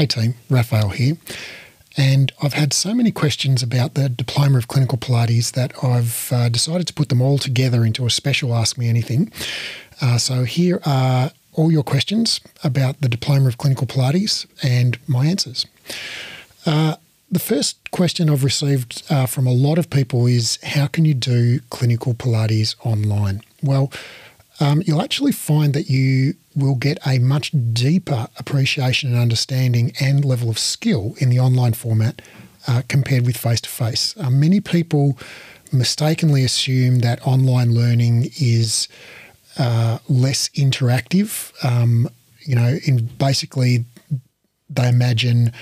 Hey team, Raphael here. And I've had so many questions about the Diploma of Clinical Pilates that I've uh, decided to put them all together into a special Ask Me Anything. Uh, so here are all your questions about the Diploma of Clinical Pilates and my answers. Uh, the first question I've received uh, from a lot of people is how can you do clinical Pilates online? Well, um, you'll actually find that you will get a much deeper appreciation and understanding and level of skill in the online format uh, compared with face to face. Many people mistakenly assume that online learning is uh, less interactive. Um, you know, in basically, they imagine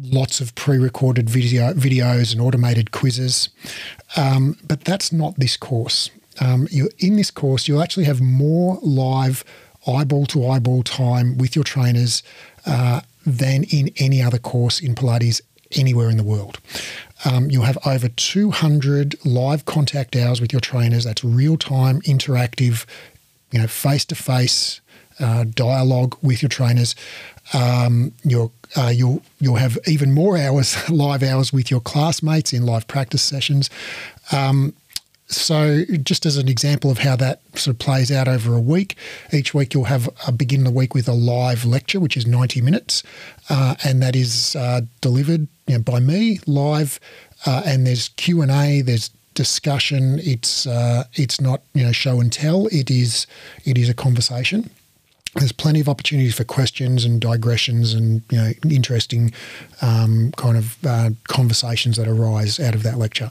lots of pre-recorded video videos and automated quizzes, um, but that's not this course um, you in this course, you'll actually have more live eyeball to eyeball time with your trainers uh, than in any other course in Pilates anywhere in the world. Um, you'll have over 200 live contact hours with your trainers. That's real time, interactive, you know, face to face dialogue with your trainers. Um, you'll uh, you'll you'll have even more hours, live hours with your classmates in live practice sessions. Um, so, just as an example of how that sort of plays out over a week, each week you'll have a begin the week with a live lecture, which is 90 minutes, uh, and that is uh, delivered you know, by me live. Uh, and there's Q and A, there's discussion. It's uh, it's not you know show and tell. It is it is a conversation there's plenty of opportunities for questions and digressions and you know interesting um, kind of uh, conversations that arise out of that lecture.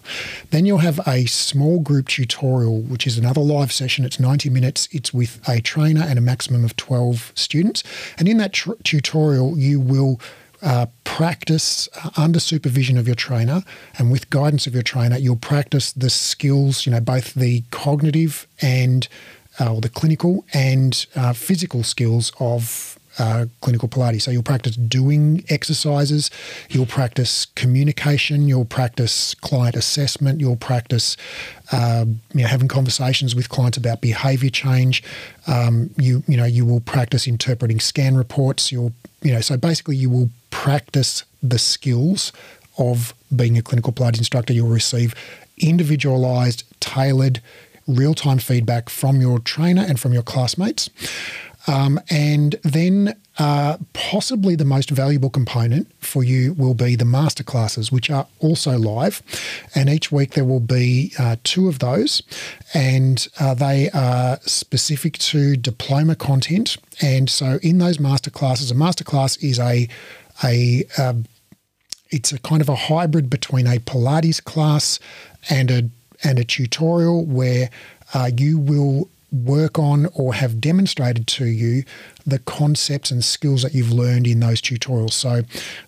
Then you'll have a small group tutorial, which is another live session. It's 90 minutes. It's with a trainer and a maximum of 12 students. And in that tutorial, you will uh, practice uh, under supervision of your trainer and with guidance of your trainer, you'll practice the skills, you know, both the cognitive and uh, or the clinical and uh, physical skills of uh, clinical Pilates. So you'll practice doing exercises, you'll practice communication, you'll practice client assessment, you'll practice um, you know, having conversations with clients about behaviour change. Um, you you know you will practice interpreting scan reports. You'll you know so basically you will practice the skills of being a clinical Pilates instructor. You'll receive individualised, tailored real time feedback from your trainer and from your classmates. Um, and then uh, possibly the most valuable component for you will be the masterclasses, which are also live. And each week there will be uh, two of those, and uh, they are specific to diploma content. And so in those masterclasses, a masterclass is a a um, it's a kind of a hybrid between a Pilates class and a and a tutorial where uh, you will work on or have demonstrated to you the concepts and skills that you've learned in those tutorials. So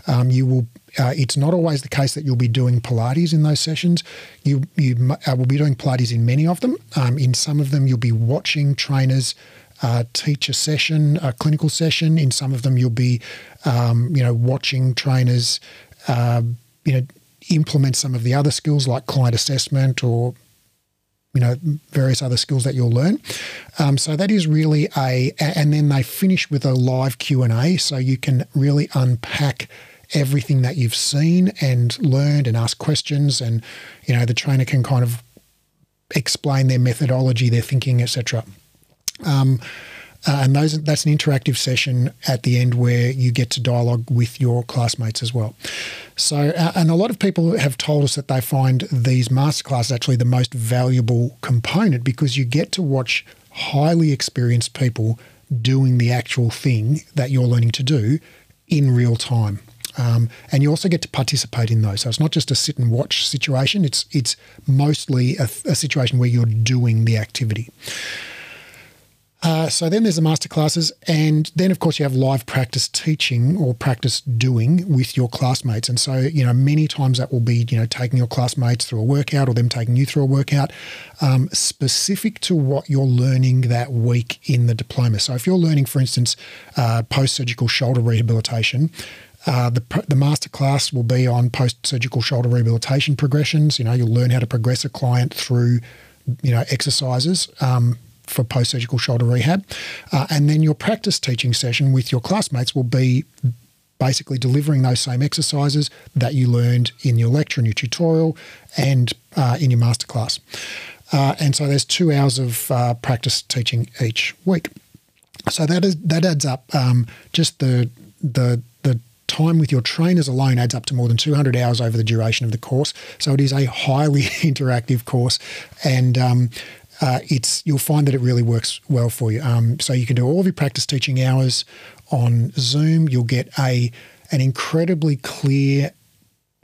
um, you will. Uh, it's not always the case that you'll be doing Pilates in those sessions. You you uh, will be doing Pilates in many of them. Um, in some of them, you'll be watching trainers. Uh, teach a session, a clinical session. In some of them, you'll be, um, you know, watching trainers, uh, you know, implement some of the other skills like client assessment or you know various other skills that you'll learn. Um, so that is really a and then they finish with a live q&a so you can really unpack everything that you've seen and learned and ask questions and you know the trainer can kind of explain their methodology their thinking etc um, uh, and those that's an interactive session at the end where you get to dialogue with your classmates as well. So, uh, and a lot of people have told us that they find these masterclasses actually the most valuable component because you get to watch highly experienced people doing the actual thing that you're learning to do in real time. Um, and you also get to participate in those. So it's not just a sit and watch situation. It's it's mostly a, a situation where you're doing the activity. Uh, so then there's the masterclasses, and then of course you have live practice teaching or practice doing with your classmates. And so you know many times that will be you know taking your classmates through a workout or them taking you through a workout um, specific to what you're learning that week in the diploma. So if you're learning, for instance, uh, post surgical shoulder rehabilitation. Uh, the, the masterclass will be on post surgical shoulder rehabilitation progressions. You know, you'll learn how to progress a client through, you know, exercises. Um, for post surgical shoulder rehab. Uh, and then your practice teaching session with your classmates will be basically delivering those same exercises that you learned in your lecture and your tutorial and uh, in your masterclass. Uh, and so there's two hours of uh, practice teaching each week. So that is that adds up. Um, just the the the time with your trainers alone adds up to more than 200 hours over the duration of the course. So it is a highly interactive course, and um, uh, it's you'll find that it really works well for you. Um, so you can do all of your practice teaching hours on Zoom. You'll get a an incredibly clear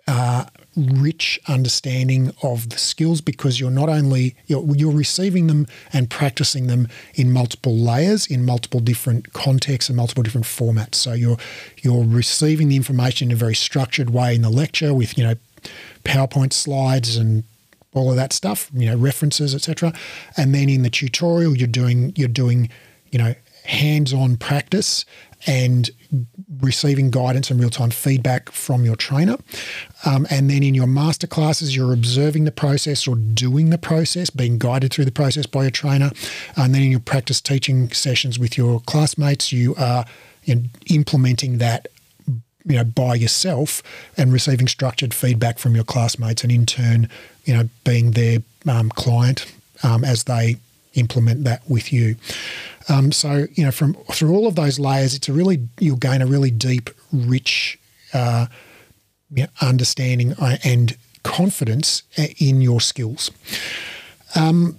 uh, rich understanding of the skills because you're not only you're, you're, receiving them and practicing them in multiple layers in multiple different contexts and multiple different formats so you're you're receiving the information in a very structured way in the lecture with you know powerpoint slides and all of that stuff you know references etc and then in the tutorial you're doing you're doing you know hands-on practice and receiving guidance and real-time feedback from your trainer. Um, and then in your master classes, you're observing the process or doing the process, being guided through the process by your trainer. And then in your practice teaching sessions with your classmates, you are you know, implementing that you know by yourself and receiving structured feedback from your classmates and in turn you know being their um, client um, as they implement that with you um, so you know, from through all of those layers, it's a really you'll gain a really deep, rich uh, you know, understanding uh, and confidence uh, in your skills. Um,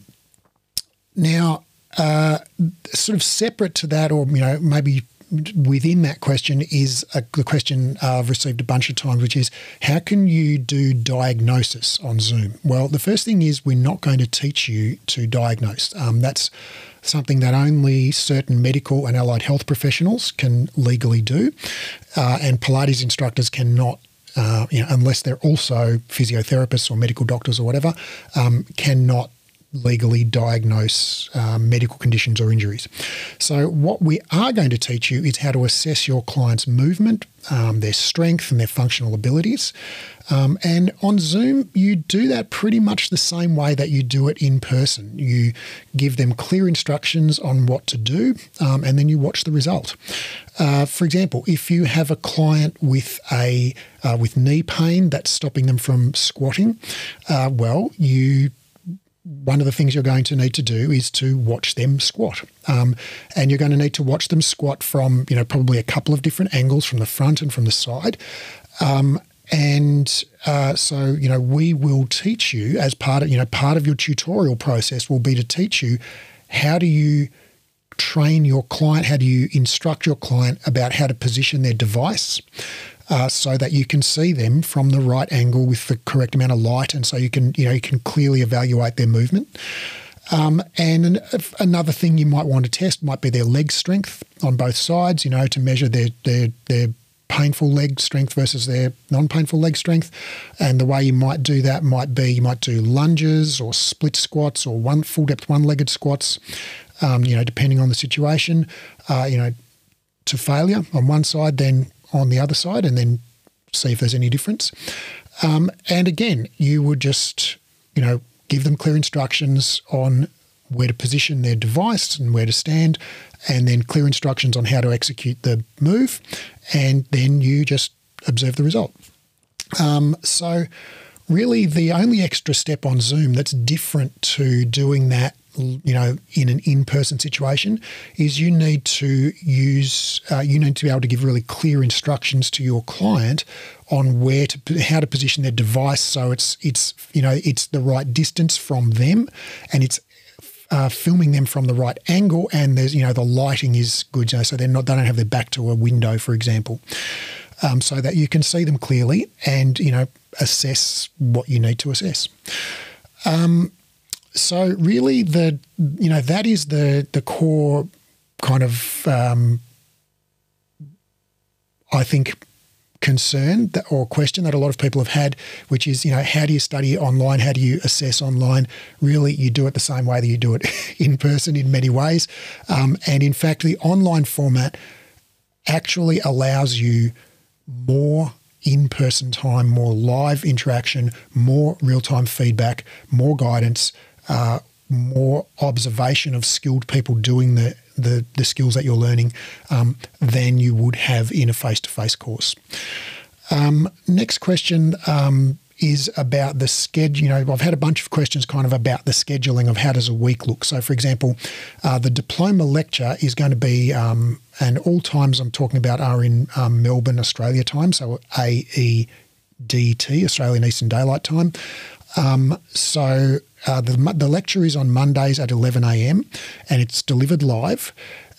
now, uh, sort of separate to that, or you know, maybe within that question is a, the question I've received a bunch of times, which is how can you do diagnosis on Zoom? Well, the first thing is we're not going to teach you to diagnose. Um, that's something that only certain medical and allied health professionals can legally do, uh, and Pilates instructors cannot. Uh, you know, unless they're also physiotherapists or medical doctors or whatever, um, cannot legally diagnose um, medical conditions or injuries. So, what we are going to teach you is how to assess your client's movement, um, their strength, and their functional abilities. Um, and on Zoom, you do that pretty much the same way that you do it in person. You give them clear instructions on what to do, um, and then you watch the result. Uh, for example, if you have a client with a uh, with knee pain that's stopping them from squatting, uh, well, you one of the things you're going to need to do is to watch them squat. Um, and you're going to need to watch them squat from, you know, probably a couple of different angles from the front and from the side. Um, and uh, so, you know, we will teach you as part of, you know, part of your tutorial process will be to teach you how do you train your client, how do you instruct your client about how to position their device uh, so that you can see them from the right angle with the correct amount of light, and so you can you know you can clearly evaluate their movement. Um, and an, another thing you might want to test might be their leg strength on both sides. You know, to measure their their their painful leg strength versus their non-painful leg strength. And the way you might do that might be you might do lunges or split squats or one full depth one-legged squats. Um, you know, depending on the situation. Uh, you know, to failure on one side, then on the other side and then see if there's any difference. Um, and again, you would just, you know, give them clear instructions on where to position their device and where to stand, and then clear instructions on how to execute the move, and then you just observe the result. Um, so, really, the only extra step on Zoom that's different to doing that you know, in an in-person situation, is you need to use, uh, you need to be able to give really clear instructions to your client on where to, how to position their device so it's it's you know it's the right distance from them, and it's uh, filming them from the right angle, and there's you know the lighting is good, you know, so they're not they don't have their back to a window, for example, um, so that you can see them clearly and you know assess what you need to assess. Um, so really, the you know that is the the core kind of um, I think concern that, or question that a lot of people have had, which is, you know, how do you study online? How do you assess online? Really, you do it the same way that you do it in person in many ways. Um, and in fact, the online format actually allows you more in person time, more live interaction, more real time feedback, more guidance uh, more observation of skilled people doing the the, the skills that you're learning um, than you would have in a face to face course. Um, next question um, is about the schedule. You know, I've had a bunch of questions kind of about the scheduling of how does a week look. So, for example, uh, the diploma lecture is going to be, um, and all times I'm talking about are in um, Melbourne, Australia time, so AEDT, Australian Eastern Daylight Time. Um, so uh, the, the lecture is on Mondays at 11 a.m. and it's delivered live.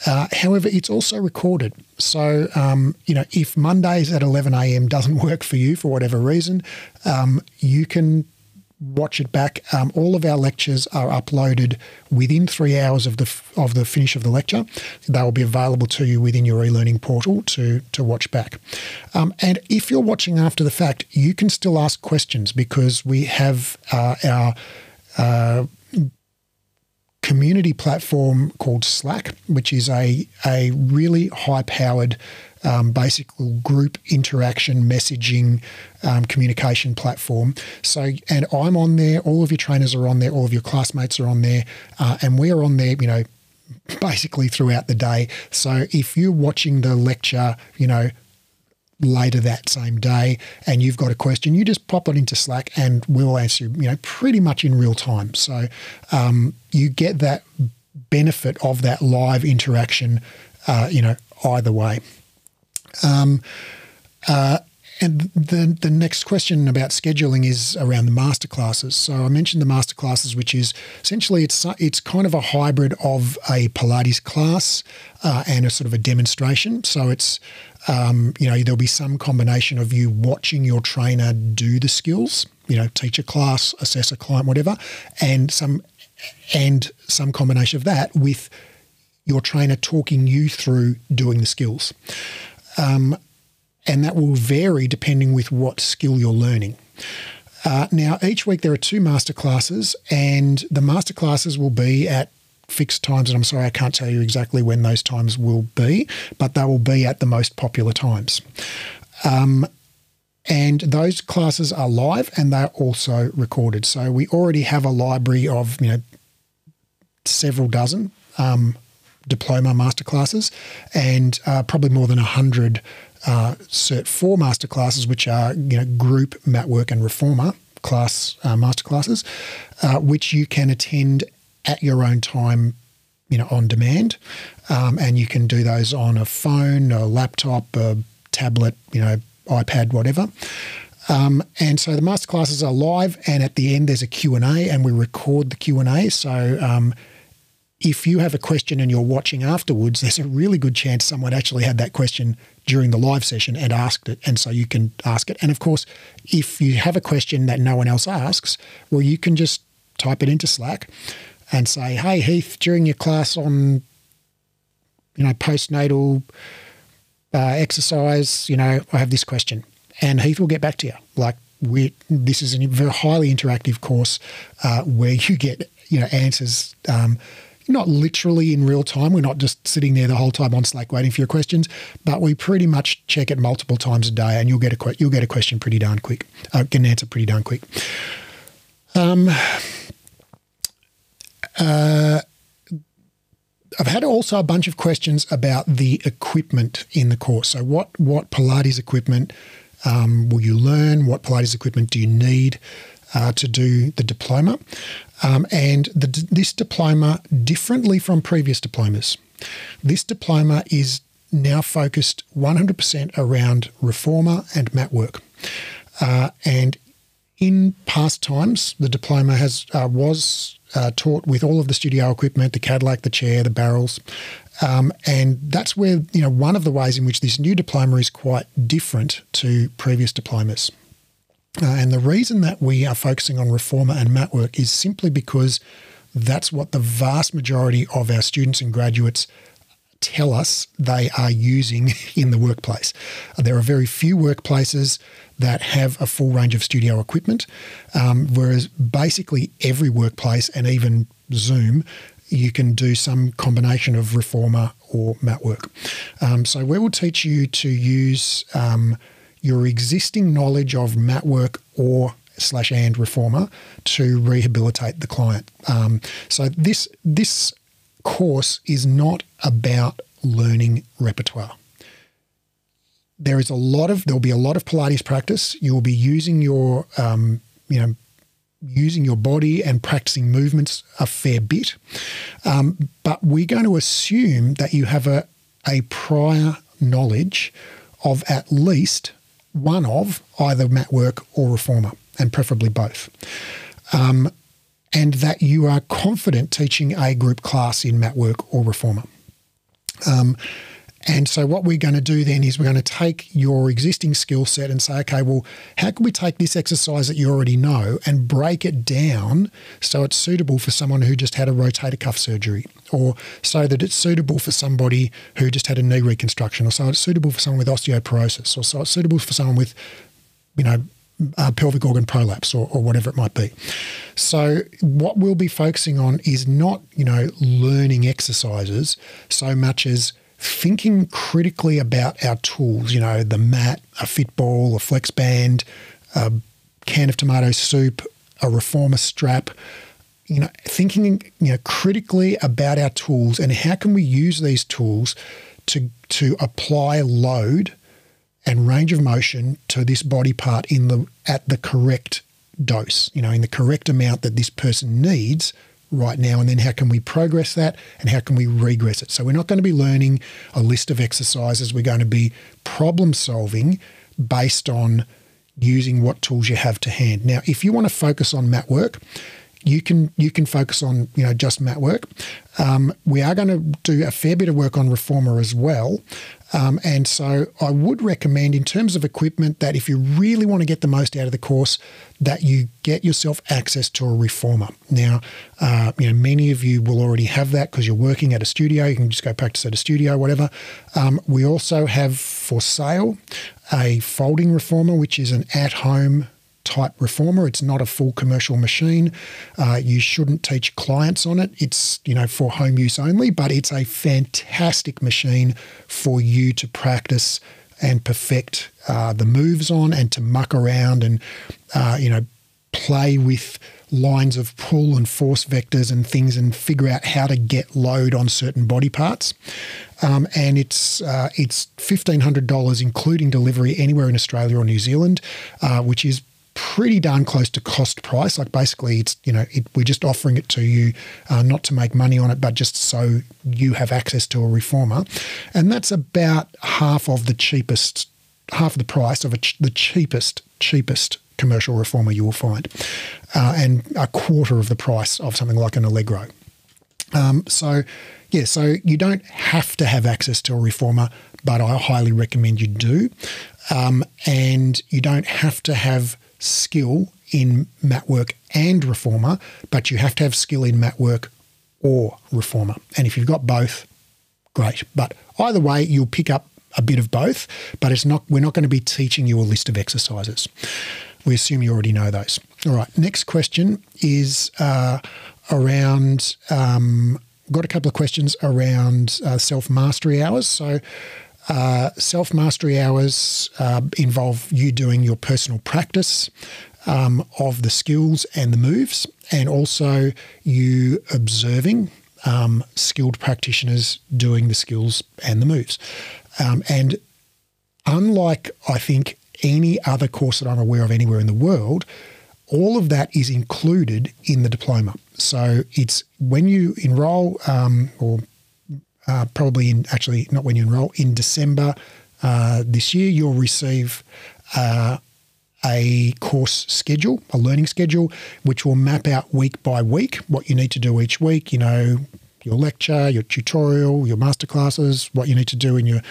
Uh, however, it's also recorded. So, um, you know, if Mondays at 11 a.m. doesn't work for you for whatever reason, um, you can watch it back. Um, all of our lectures are uploaded within three hours of the of the finish of the lecture. They will be available to you within your e-learning portal to to watch back. Um, and if you're watching after the fact, you can still ask questions because we have uh, our uh, community platform called Slack, which is a, a really high powered, um, basic group interaction messaging um, communication platform. So, and I'm on there, all of your trainers are on there, all of your classmates are on there, uh, and we are on there, you know, basically throughout the day. So if you're watching the lecture, you know, later that same day and you've got a question, you just pop it into Slack and we'll answer, you know, pretty much in real time. So um, you get that benefit of that live interaction, uh, you know, either way. Um, uh, and the the next question about scheduling is around the masterclasses. So I mentioned the masterclasses, which is essentially it's it's kind of a hybrid of a Pilates class uh, and a sort of a demonstration. So it's um, you know there'll be some combination of you watching your trainer do the skills, you know, teach a class, assess a client, whatever, and some and some combination of that with your trainer talking you through doing the skills. Um, and that will vary depending with what skill you're learning. Uh, now, each week there are two master classes, and the master classes will be at fixed times. And I'm sorry, I can't tell you exactly when those times will be, but they will be at the most popular times. Um, and those classes are live and they're also recorded. So we already have a library of you know several dozen um, diploma masterclasses and uh, probably more than a hundred uh, Cert 4 masterclasses, which are you know group, MatWork, and Reformer class uh, masterclasses, uh, which you can attend at your own time, you know, on demand, um, and you can do those on a phone, a laptop, a tablet, you know, iPad, whatever. Um, and so the masterclasses are live, and at the end there's a Q and we record the Q and A. So um, if you have a question and you're watching afterwards, there's a really good chance someone actually had that question during the live session and asked it. And so you can ask it. And of course, if you have a question that no one else asks, well, you can just type it into Slack and say, hey, Heath, during your class on, you know, postnatal uh, exercise, you know, I have this question. And Heath will get back to you. Like, we, this is a very highly interactive course uh, where you get, you know, answers um, not literally in real time. We're not just sitting there the whole time on Slack waiting for your questions, but we pretty much check it multiple times a day, and you'll get a you'll get a question pretty darn quick. Uh, get an answer pretty darn quick. Um, uh, I've had also a bunch of questions about the equipment in the course. So, what what Pilates equipment um, will you learn? What Pilates equipment do you need uh, to do the diploma? Um, and the, this diploma, differently from previous diplomas, this diploma is now focused 100% around reformer and mat work. Uh, and in past times, the diploma has uh, was uh, taught with all of the studio equipment, the Cadillac, the chair, the barrels, um, and that's where you know one of the ways in which this new diploma is quite different to previous diplomas. Uh, and the reason that we are focusing on reformer and mat work is simply because that's what the vast majority of our students and graduates tell us they are using in the workplace. There are very few workplaces that have a full range of studio equipment, um, whereas basically every workplace and even Zoom, you can do some combination of reformer or mat work. Um, so we will teach you to use um, your existing knowledge of mat work or slash and reformer to rehabilitate the client. Um, so this this course is not about learning repertoire. There is a lot of there will be a lot of Pilates practice. You will be using your um, you know using your body and practicing movements a fair bit, um, but we're going to assume that you have a a prior knowledge of at least one of either mat work or reformer, and preferably both. Um, and that you are confident teaching a group class in mat work or reformer. Um, and so, what we're going to do then is we're going to take your existing skill set and say, okay, well, how can we take this exercise that you already know and break it down so it's suitable for someone who just had a rotator cuff surgery, or so that it's suitable for somebody who just had a knee reconstruction, or so it's suitable for someone with osteoporosis, or so it's suitable for someone with, you know, uh, pelvic organ prolapse or, or, whatever it might be. So, what we'll be focusing on is not, you know, learning exercises so much as thinking critically about our tools, you know, the mat, a fit ball, a flex band, a can of tomato soup, a reformer strap, you know, thinking, you know, critically about our tools and how can we use these tools to to apply load and range of motion to this body part in the at the correct dose, you know, in the correct amount that this person needs right now, and then how can we progress that and how can we regress it? So we're not going to be learning a list of exercises. We're going to be problem solving based on using what tools you have to hand. Now, if you want to focus on mat work, you can you can focus on you know just mat work. Um, we are going to do a fair bit of work on reformer as well, um, and so I would recommend, in terms of equipment, that if you really want to get the most out of the course, that you get yourself access to a reformer. Now, uh, you know, many of you will already have that because you're working at a studio. You can just go practice at a studio, whatever. Um, we also have for sale a folding reformer, which is an at-home type reformer. It's not a full commercial machine. Uh, you shouldn't teach clients on it. It's you know for home use only, but it's a fantastic machine for you to practice and perfect uh, the moves on, and to muck around and uh, you know play with lines of pull and force vectors and things and figure out how to get load on certain body parts. Um, and it's uh, it's fifteen hundred dollars including delivery anywhere in Australia or New Zealand, uh, which is pretty darn close to cost price. Like basically, it's you know it, we're just offering it to you, uh, not to make money on it, but just so you have access to a reformer, and that's about half of the cheapest, half of the price of ch- the cheapest cheapest commercial reformer you will find, uh, and a quarter of the price of something like an Allegro. Um, so, yeah, so you don't have to have access to a reformer, but I highly recommend you do. Um, and you don't have to have skill in mat work and reformer, but you have to have skill in mat work or reformer. And if you've got both, great. But either way, you'll pick up a bit of both, but it's not we're not going to be teaching you a list of exercises. We assume you already know those. All right, next question is uh, around um, got a couple of questions around uh, self mastery hours. So uh, Self mastery hours uh, involve you doing your personal practice um, of the skills and the moves, and also you observing um, skilled practitioners doing the skills and the moves. Um, and unlike, I think, any other course that I'm aware of anywhere in the world, all of that is included in the diploma. So it's when you enroll um, or uh, probably in actually not when you enroll in December uh, this year, you'll receive uh, a course schedule, a learning schedule, which will map out week by week what you need to do each week. You know, your lecture, your tutorial, your masterclasses, what you need to do in your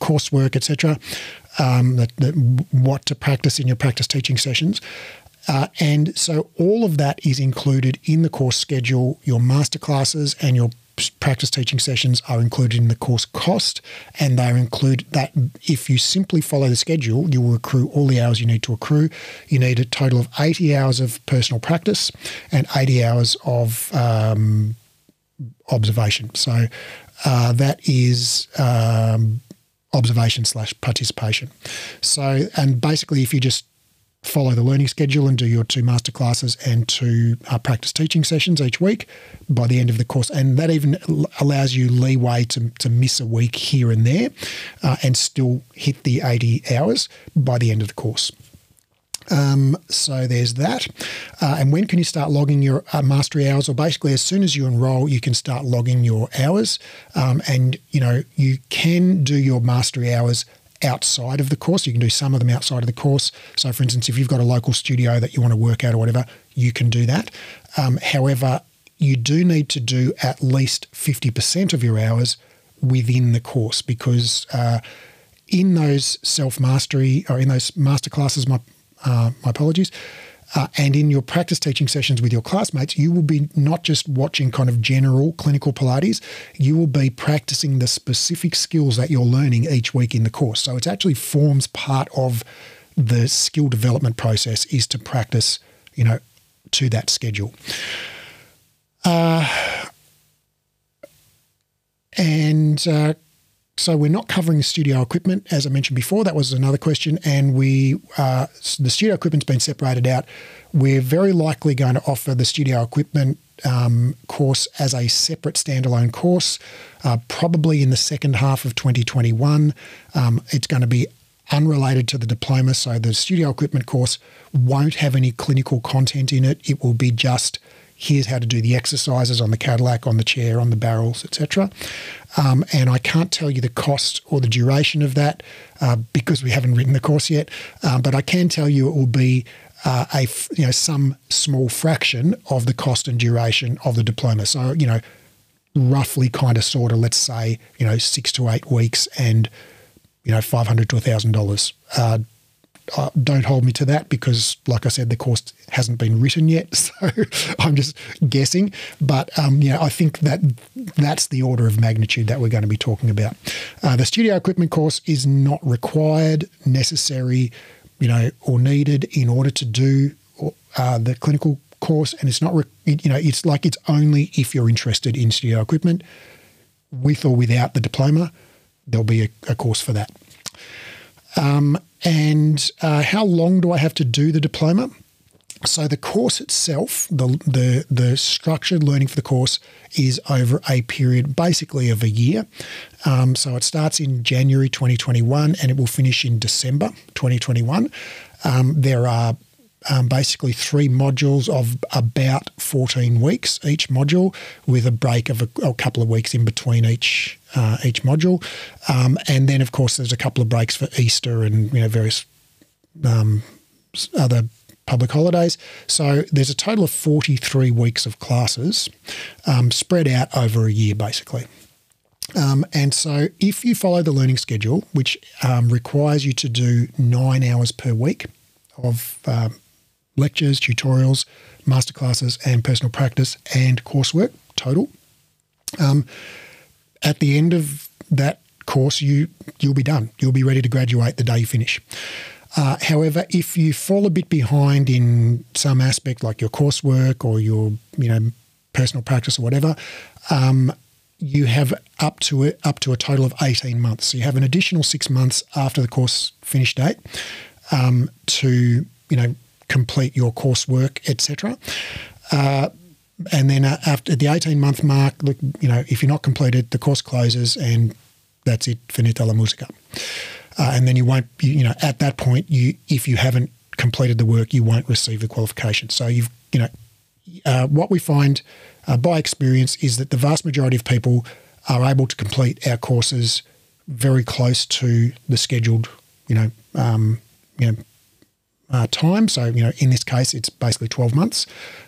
coursework, etc. Um, what to practice in your practice teaching sessions. Uh, and so all of that is included in the course schedule, your masterclasses and your practice teaching sessions are included in the course cost, and they include that if you simply follow the schedule, you will accrue all the hours you need to accrue. You need a total of 80 hours of personal practice and 80 hours of um, observation. So uh, that is. Um, observation slash participation. So, and basically, if you just follow the learning schedule and do your two master classes and two uh, practice teaching sessions each week by the end of the course. And that even allows you leeway to, to miss a week here and there uh, and still hit the 80 hours by the end of the course. Um, so there's that. Uh, and when can you start logging your uh, mastery hours? Or basically, as soon as you enroll, you can start logging your hours. Um, and you know you can do your mastery hours outside of the course. You can do some of them outside of the course. So, for instance, if you've got a local studio that you want to work out or whatever, you can do that. Um, however, you do need to do at least 50% of your hours within the course because uh, in those self mastery or in those master classes, my uh, my apologies. Uh, and in your practice teaching sessions with your classmates, you will be not just watching kind of general clinical Pilates, you will be practicing the specific skills that you're learning each week in the course. So it actually forms part of the skill development process is to practice, you know, to that schedule. Uh, and uh, so we're not covering studio equipment, as I mentioned before. That was another question, and we uh, the studio equipment's been separated out. We're very likely going to offer the studio equipment um, course as a separate standalone course, uh, probably in the second half of 2021. Um, it's going to be unrelated to the diploma, so the studio equipment course won't have any clinical content in it. It will be just here's how to do the exercises on the Cadillac, on the chair, on the barrels, etc. Um, and I can't tell you the cost or the duration of that uh, because we haven't written the course yet. Um, but I can tell you it will be uh, a you know some small fraction of the cost and duration of the diploma. So you know, roughly, kind of, sort of, let's say you know six to eight weeks and you know five hundred to a thousand dollars uh, don't hold me to that because, like I said, the course hasn't been written yet. So I'm just guessing. But um, yeah, I think that that's the order of magnitude that we're going to be talking about. Uh, the studio equipment course is not required, necessary, you know, or needed in order to do uh, the clinical course, and it's not, re- you know, it's like it's only if you're interested in studio equipment, with or without the diploma, there'll be a, a course for that. Um, and uh, how long do I have to do the diploma? So the course itself, the, the the structured learning for the course is over a period basically of a year. Um, so it starts in January 2021 and it will finish in December 2021. Um, there are um, basically three modules of about 14 weeks each module, with a break of a, a couple of weeks in between each uh, each module, um, and then of course there's a couple of breaks for Easter and you know various um, other public holidays. So there's a total of 43 weeks of classes um, spread out over a year, basically. Um, and so, if you follow the learning schedule, which um, requires you to do nine hours per week of um, lectures, tutorials, masterclasses, and personal practice and coursework total. At the end of that course, you you'll be done. You'll be ready to graduate the day you finish. Uh, however, if you fall a bit behind in some aspect, like your coursework or your you know personal practice or whatever, um, you have up to it up to a total of eighteen months. So you have an additional six months after the course finish date um, to you know complete your coursework, etc. Uh, and then uh, after the 18 month mark, look, you know, if you're not completed, the course closes and that's it, finita la musica. Uh, and then you won't, you know, at that point, you if you haven't completed the work, you won't receive the qualification. So you've, you know, uh, what we find uh, by experience is that the vast majority of people are able to complete our courses very close to the scheduled, you know, um, you know, uh, time. So, you know, in this case, it's basically 12 months.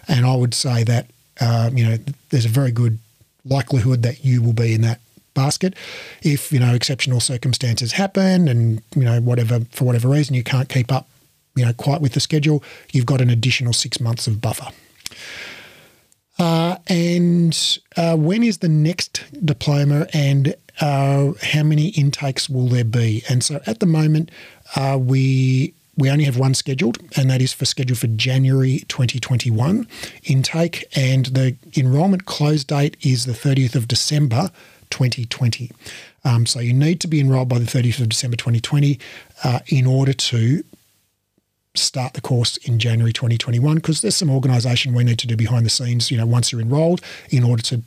And I would say that, uh, you know, there's a very good likelihood that you will be in that basket. If, you know, exceptional circumstances happen and, you know, whatever, for whatever reason, you can't keep up, you know, quite with the schedule, you've got an additional six months of buffer. Uh, and uh, when is the next diploma and uh, how many intakes will there be? And so at the moment, uh, we we only have one scheduled, and that is for scheduled for January 2021 intake. And the enrolment close date is the 30th of December 2020. Um, so you need to be enrolled by the 30th of December 2020 uh, in order to start the course in January 2021 because there's some organisation we need to do behind the scenes, you know, once you're enrolled in order to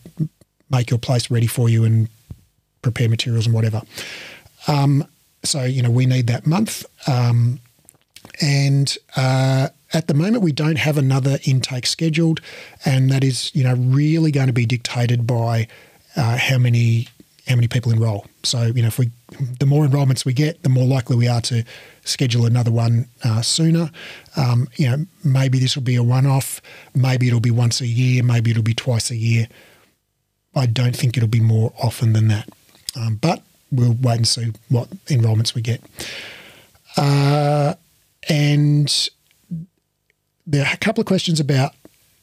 make your place ready for you and prepare materials and whatever. Um, so, you know, we need that month. Um, and uh, at the moment, we don't have another intake scheduled, and that is, you know, really going to be dictated by uh, how many how many people enrol. So, you know, if we the more enrolments we get, the more likely we are to schedule another one uh, sooner. Um, you know, maybe this will be a one-off. Maybe it'll be once a year. Maybe it'll be twice a year. I don't think it'll be more often than that. Um, but we'll wait and see what enrolments we get. Uh, and there are a couple of questions about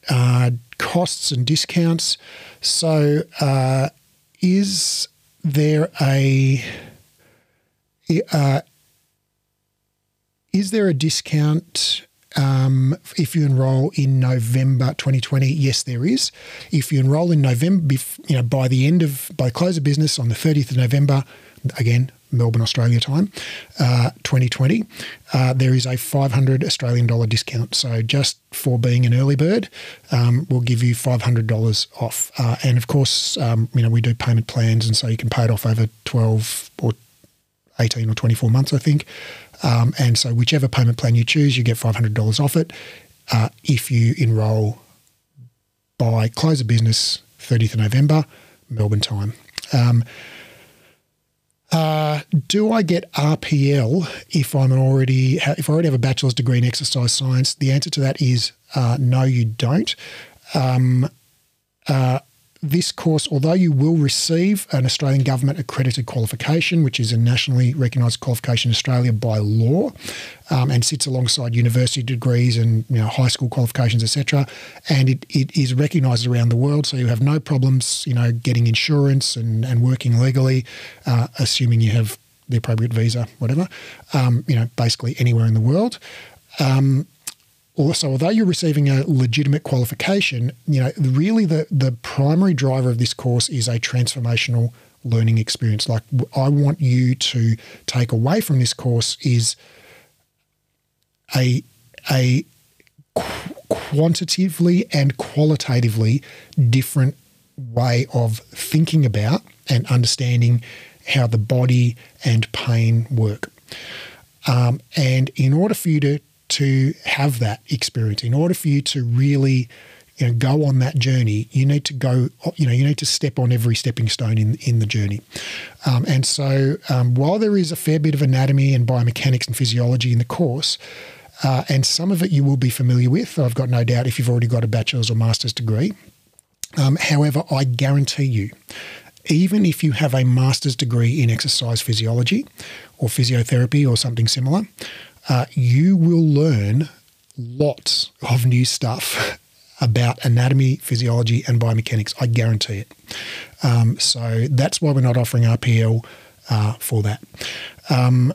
uh, costs and discounts. So, uh, is there a uh, is there a discount um, if you enrol in November 2020? Yes, there is. If you enrol in November, you know, by the end of by close of business on the 30th of November, again Melbourne, Australia time, uh, 2020, uh, there is a 500 Australian dollar discount. So just for being an early bird, um, we'll give you $500 off. Uh, and of course, um, you know, we do payment plans, and so you can pay it off over 12 or 18 or 24 months, I think. Um, and so whichever payment plan you choose, you get $500 off it uh, if you enrol by close of business 30th of November, Melbourne time. Um, uh, do I get RPL if I'm already if I already have a bachelor's degree in exercise science? The answer to that is uh, no, you don't. Um, uh, this course, although you will receive an Australian government accredited qualification, which is a nationally recognised qualification in Australia by law, um, and sits alongside university degrees and you know, high school qualifications, etc., and it, it is recognised around the world, so you have no problems, you know, getting insurance and, and working legally, uh, assuming you have the appropriate visa, whatever, um, you know, basically anywhere in the world. Um, also, although you're receiving a legitimate qualification, you know, really the, the primary driver of this course is a transformational learning experience. Like I want you to take away from this course is a a quantitatively and qualitatively different way of thinking about and understanding how the body and pain work. Um, and in order for you to to have that experience, in order for you to really you know, go on that journey, you need to go, you know, you need to step on every stepping stone in, in the journey. Um, and so um, while there is a fair bit of anatomy and biomechanics and physiology in the course, uh, and some of it you will be familiar with, I've got no doubt if you've already got a bachelor's or master's degree. Um, however, I guarantee you, even if you have a master's degree in exercise physiology or physiotherapy or something similar, uh, you will learn lots of new stuff about anatomy, physiology, and biomechanics. I guarantee it. Um, so that's why we're not offering RPL uh, for that. Um,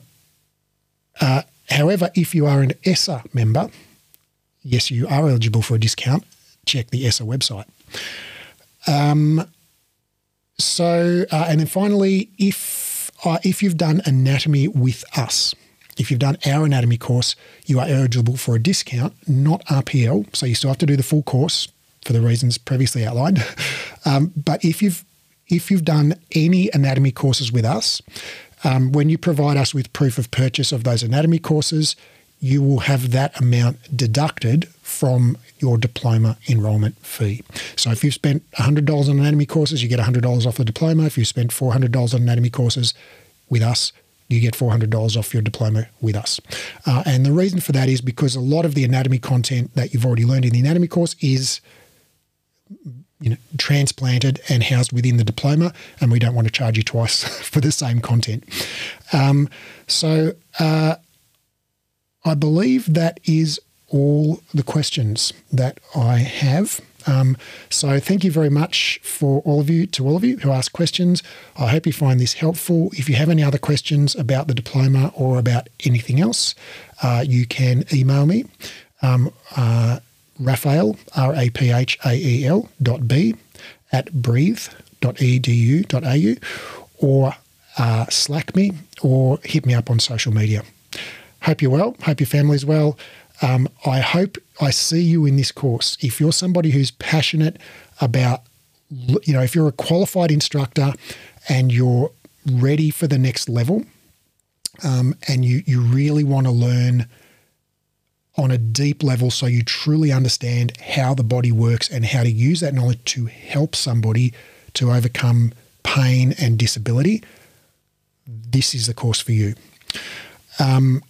uh, however, if you are an ESSA member, yes, you are eligible for a discount. Check the ESSA website. Um, so, uh, and then finally, if uh, if you've done anatomy with us, if you've done our anatomy course, you are eligible for a discount, not RPL. So you still have to do the full course for the reasons previously outlined. Um, but if you've if you've done any anatomy courses with us, um, when you provide us with proof of purchase of those anatomy courses, you will have that amount deducted from your diploma enrolment fee. So if you've spent $100 on anatomy courses, you get $100 off the diploma. If you spent $400 on anatomy courses with us, you get $400 off your diploma with us. Uh, and the reason for that is because a lot of the anatomy content that you've already learned in the anatomy course is you know, transplanted and housed within the diploma, and we don't want to charge you twice for the same content. Um, so uh, I believe that is all the questions that I have. Um, so thank you very much for all of you, to all of you who asked questions. I hope you find this helpful. If you have any other questions about the diploma or about anything else, uh, you can email me, um, uh, Raphael, R-A-P-H-A-E-L dot B at breathe.edu.au or uh, Slack me or hit me up on social media. hope you're well. Hope your family's well. Um, I hope I see you in this course. If you're somebody who's passionate about, you know, if you're a qualified instructor and you're ready for the next level, um, and you you really want to learn on a deep level so you truly understand how the body works and how to use that knowledge to help somebody to overcome pain and disability, this is the course for you. Um,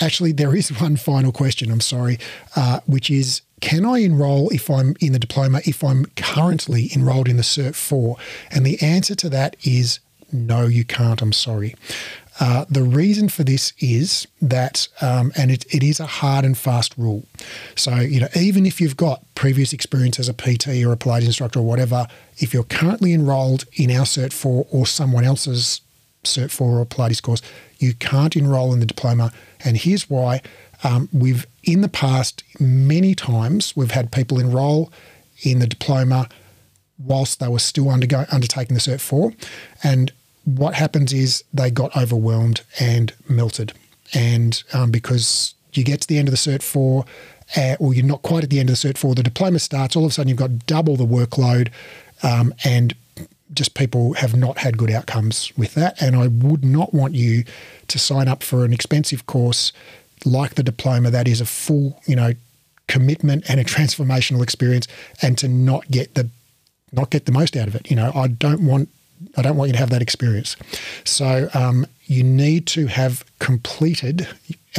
actually, there is one final question, I'm sorry, uh, which is can I enroll if I'm in the diploma if I'm currently enrolled in the Cert 4? And the answer to that is no, you can't. I'm sorry. Uh, the reason for this is that, um, and it, it is a hard and fast rule. So, you know, even if you've got previous experience as a PT or a Pilates instructor or whatever, if you're currently enrolled in our Cert 4 or someone else's Cert 4 or Pilates course, you can't enroll in the diploma. And here's why. Um, we've, in the past, many times, we've had people enroll in the diploma whilst they were still undergo- undertaking the Cert 4. And what happens is they got overwhelmed and melted. And um, because you get to the end of the Cert 4, uh, or you're not quite at the end of the Cert 4, the diploma starts, all of a sudden you've got double the workload, um, and just people have not had good outcomes with that. And I would not want you to sign up for an expensive course like the diploma that is a full, you know, commitment and a transformational experience and to not get the not get the most out of it. You know, I don't want I don't want you to have that experience. So um, you need to have completed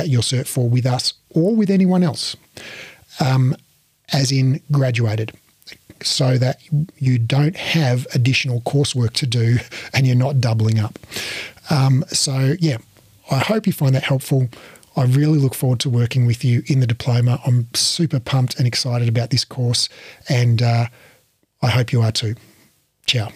your Cert 4 with us or with anyone else, um, as in graduated, so that you don't have additional coursework to do and you're not doubling up. Um, so, yeah, I hope you find that helpful. I really look forward to working with you in the diploma. I'm super pumped and excited about this course, and uh, I hope you are too. Ciao.